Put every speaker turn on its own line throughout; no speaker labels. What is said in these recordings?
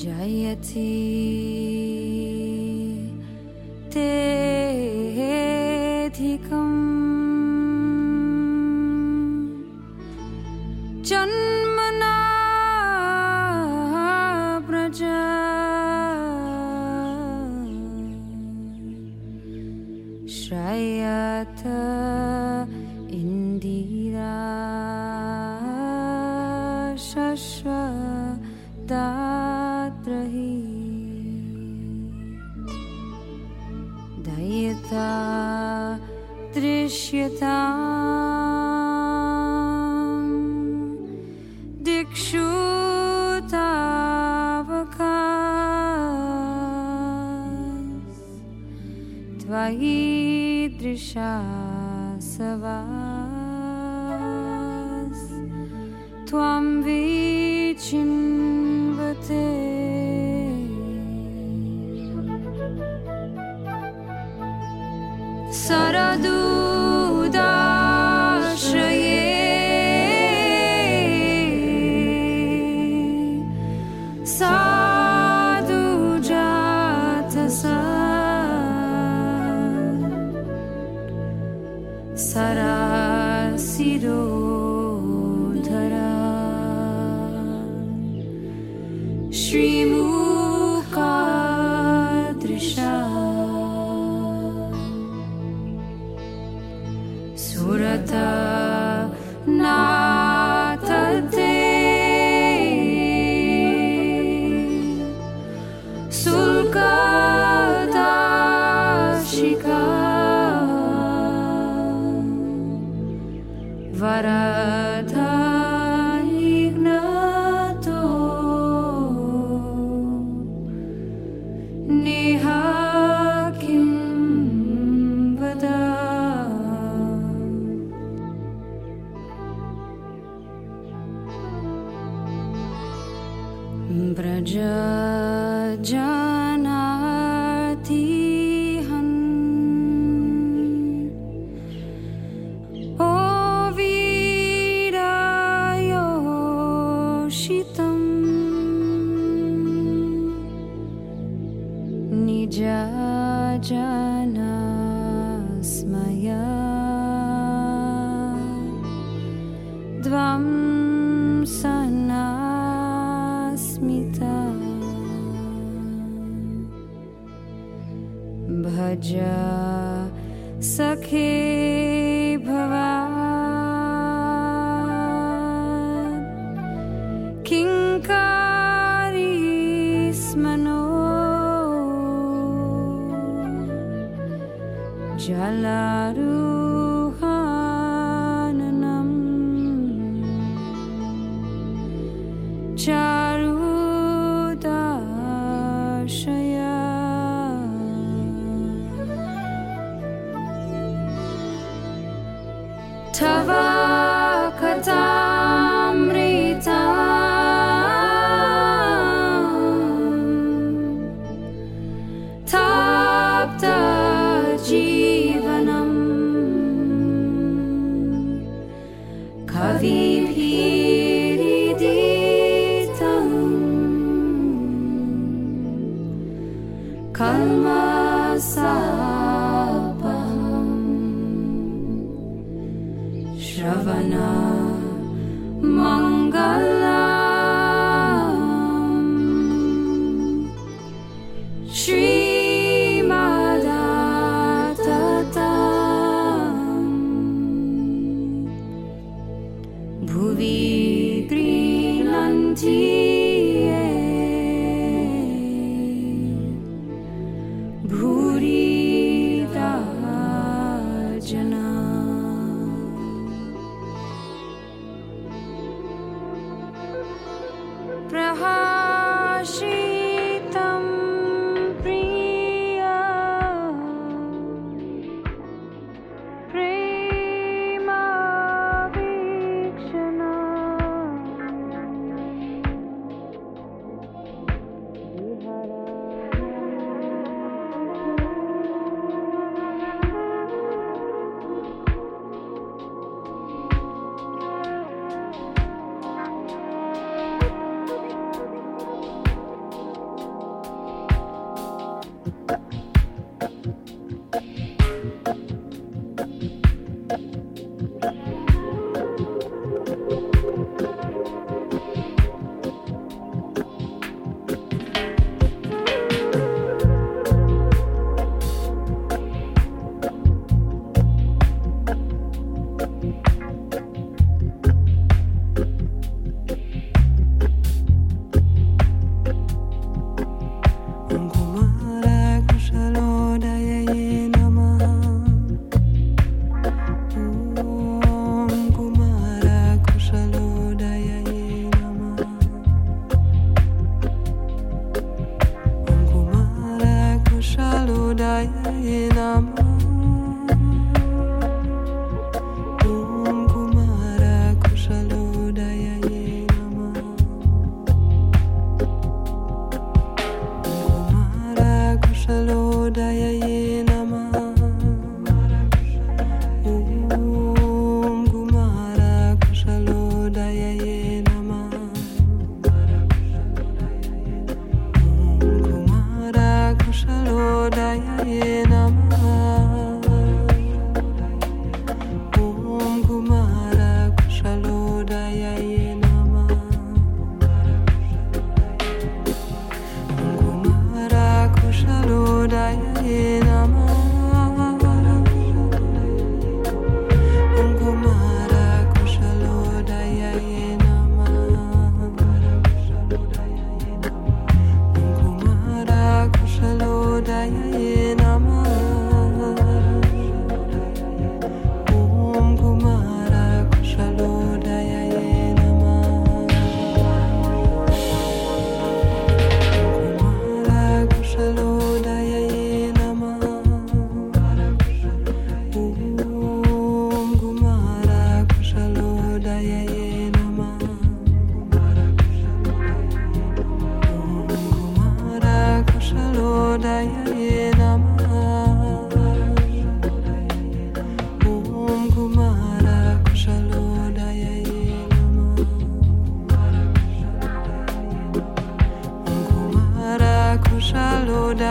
Jayati. Surata. Doctor G.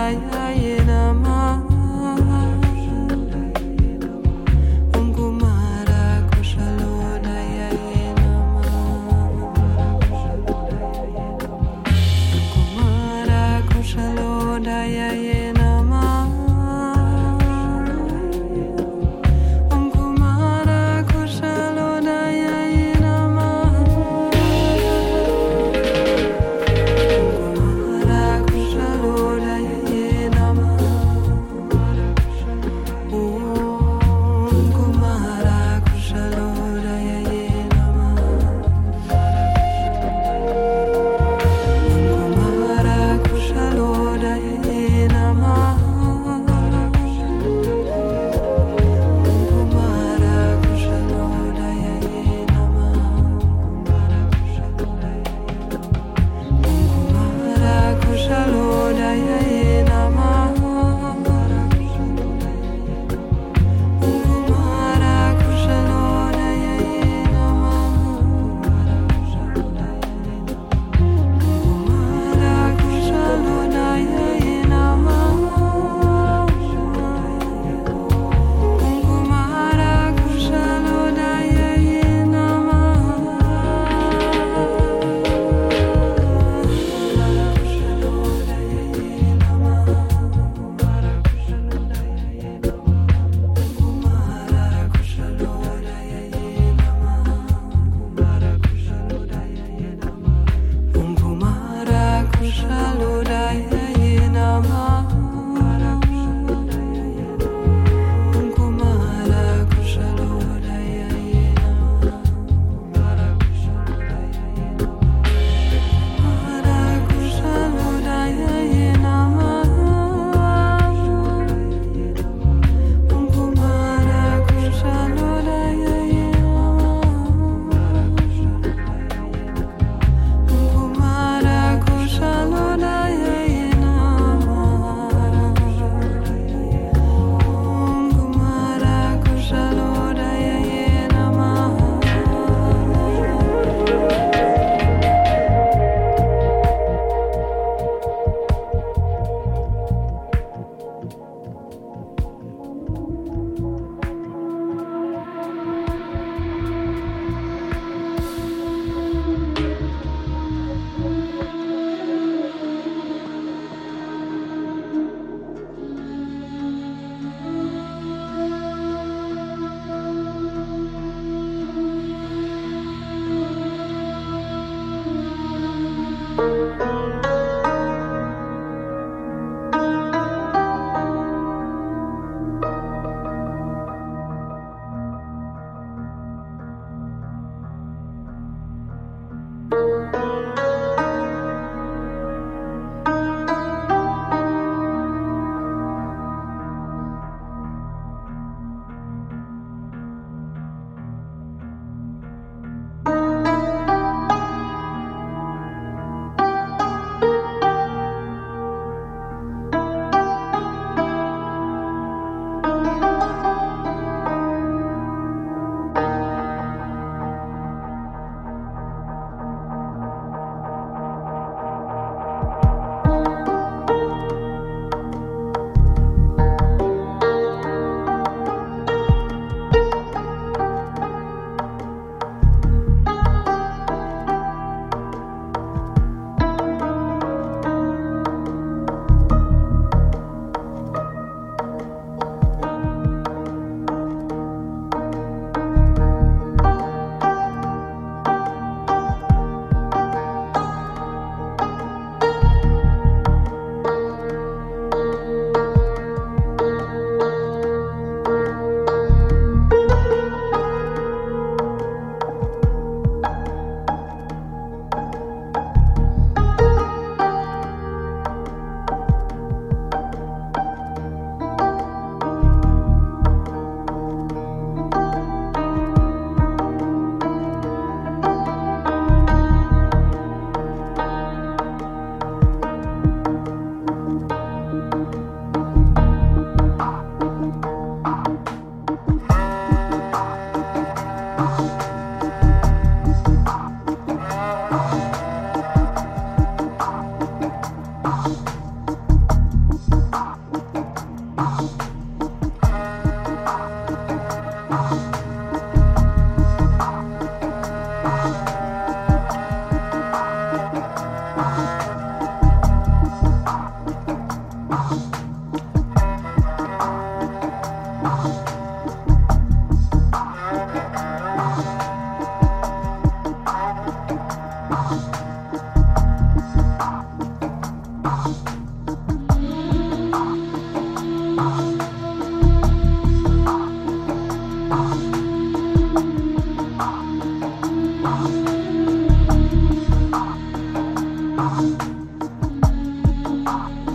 I, I 啊。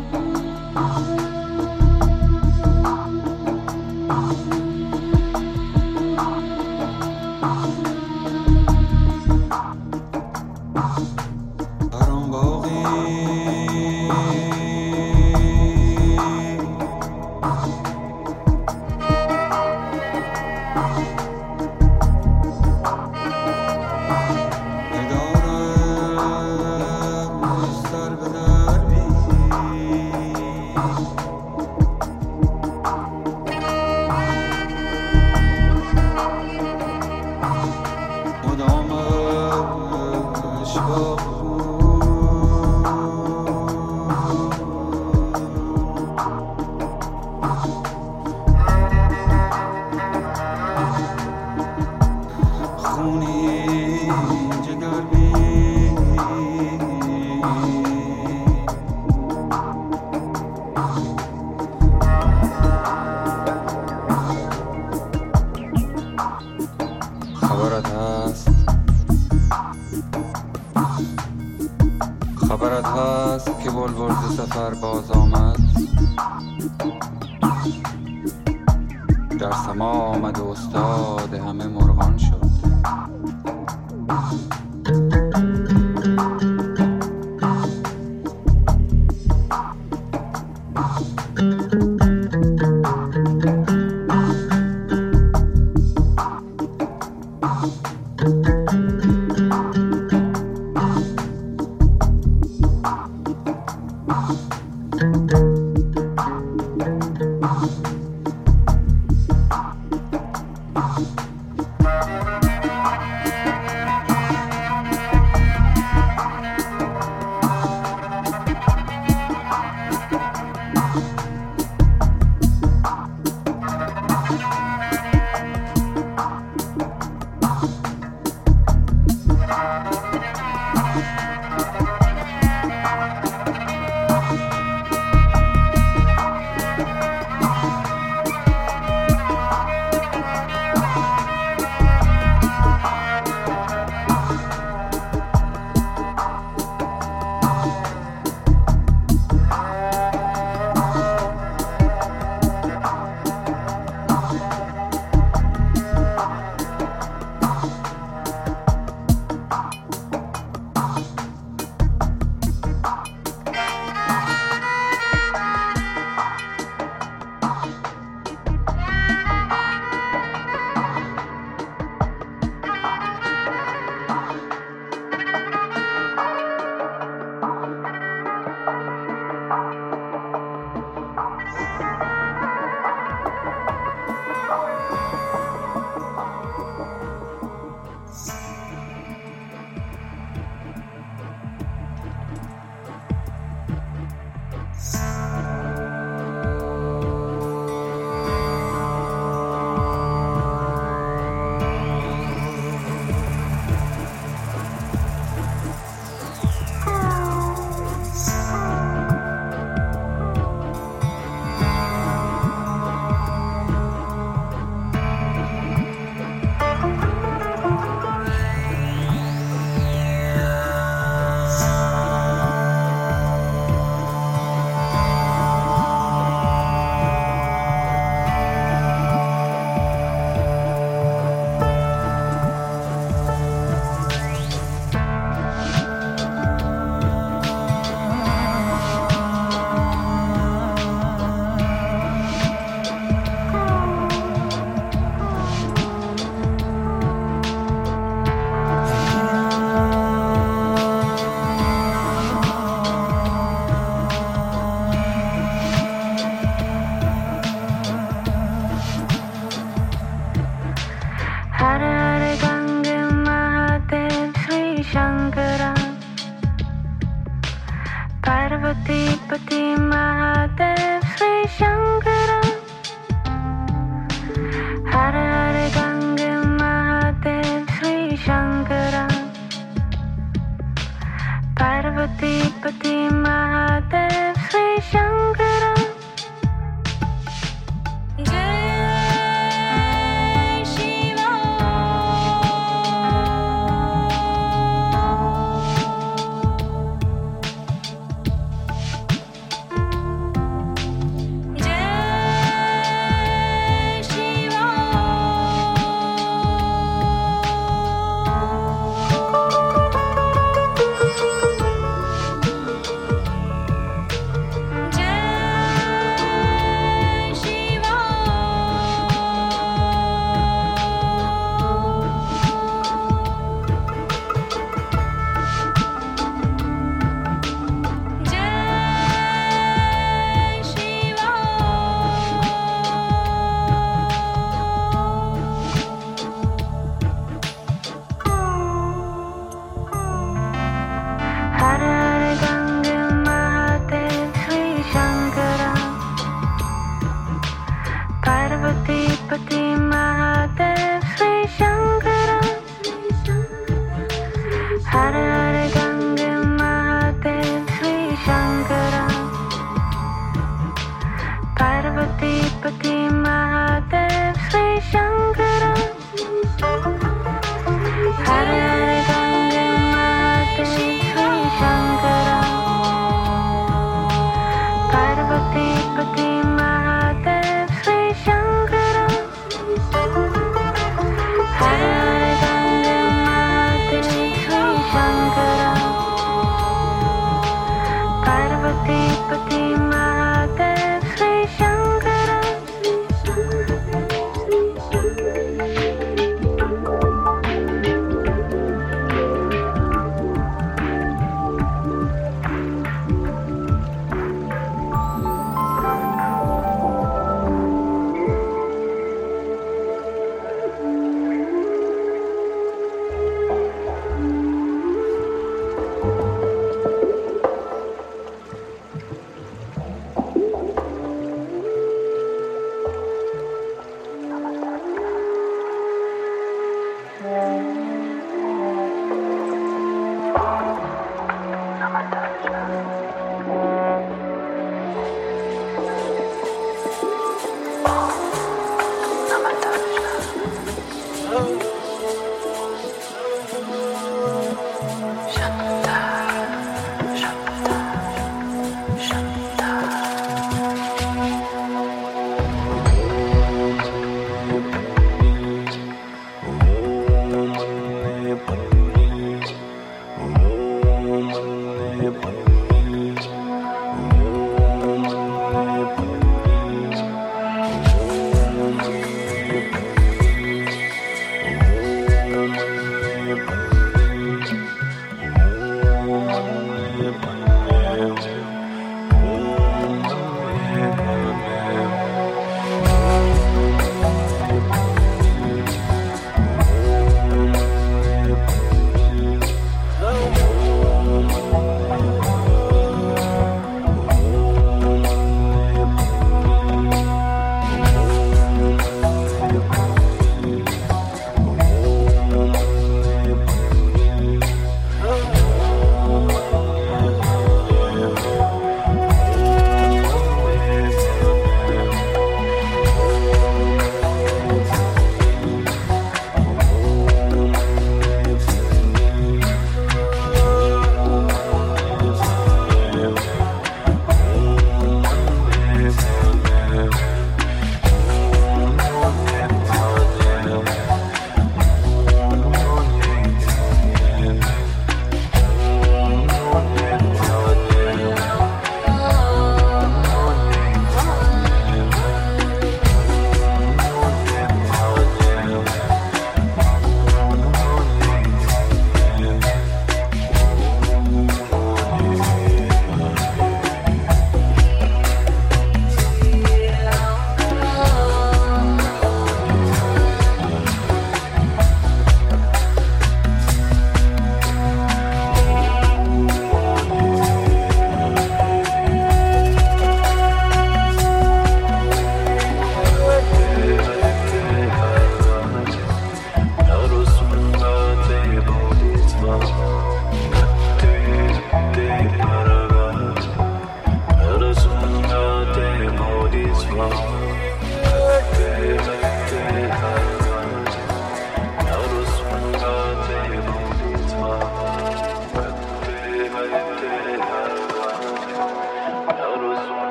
pati Patima.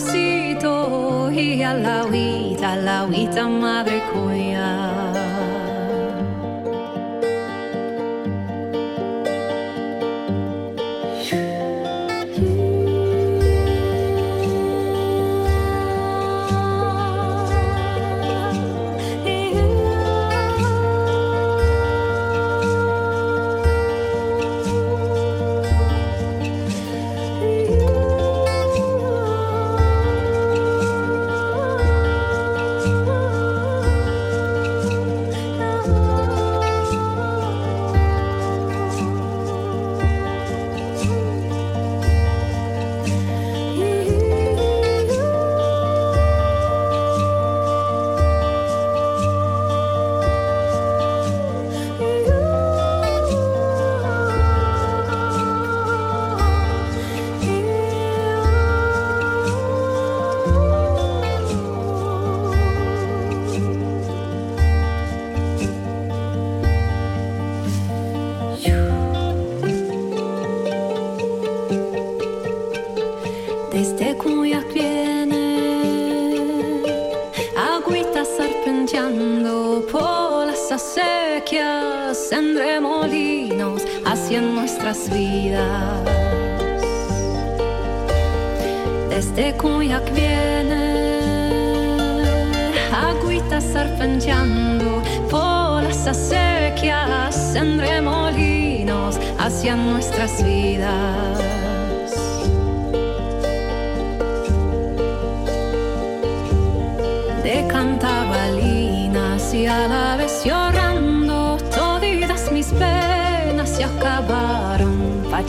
amorcito y a la vida, la vida madre.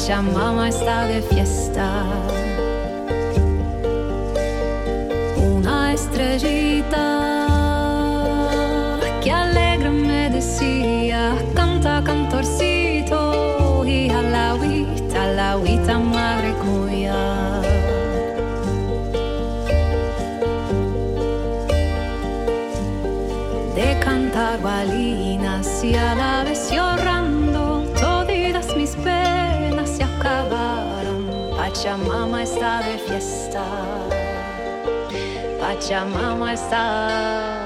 Pachamama está de fiesta. Una estrellita que alegre me decía, canta cantorcito y a la huita, la huita madre cuya. De cantar balinas y a la Pachamama está de fiesta. Pachamama está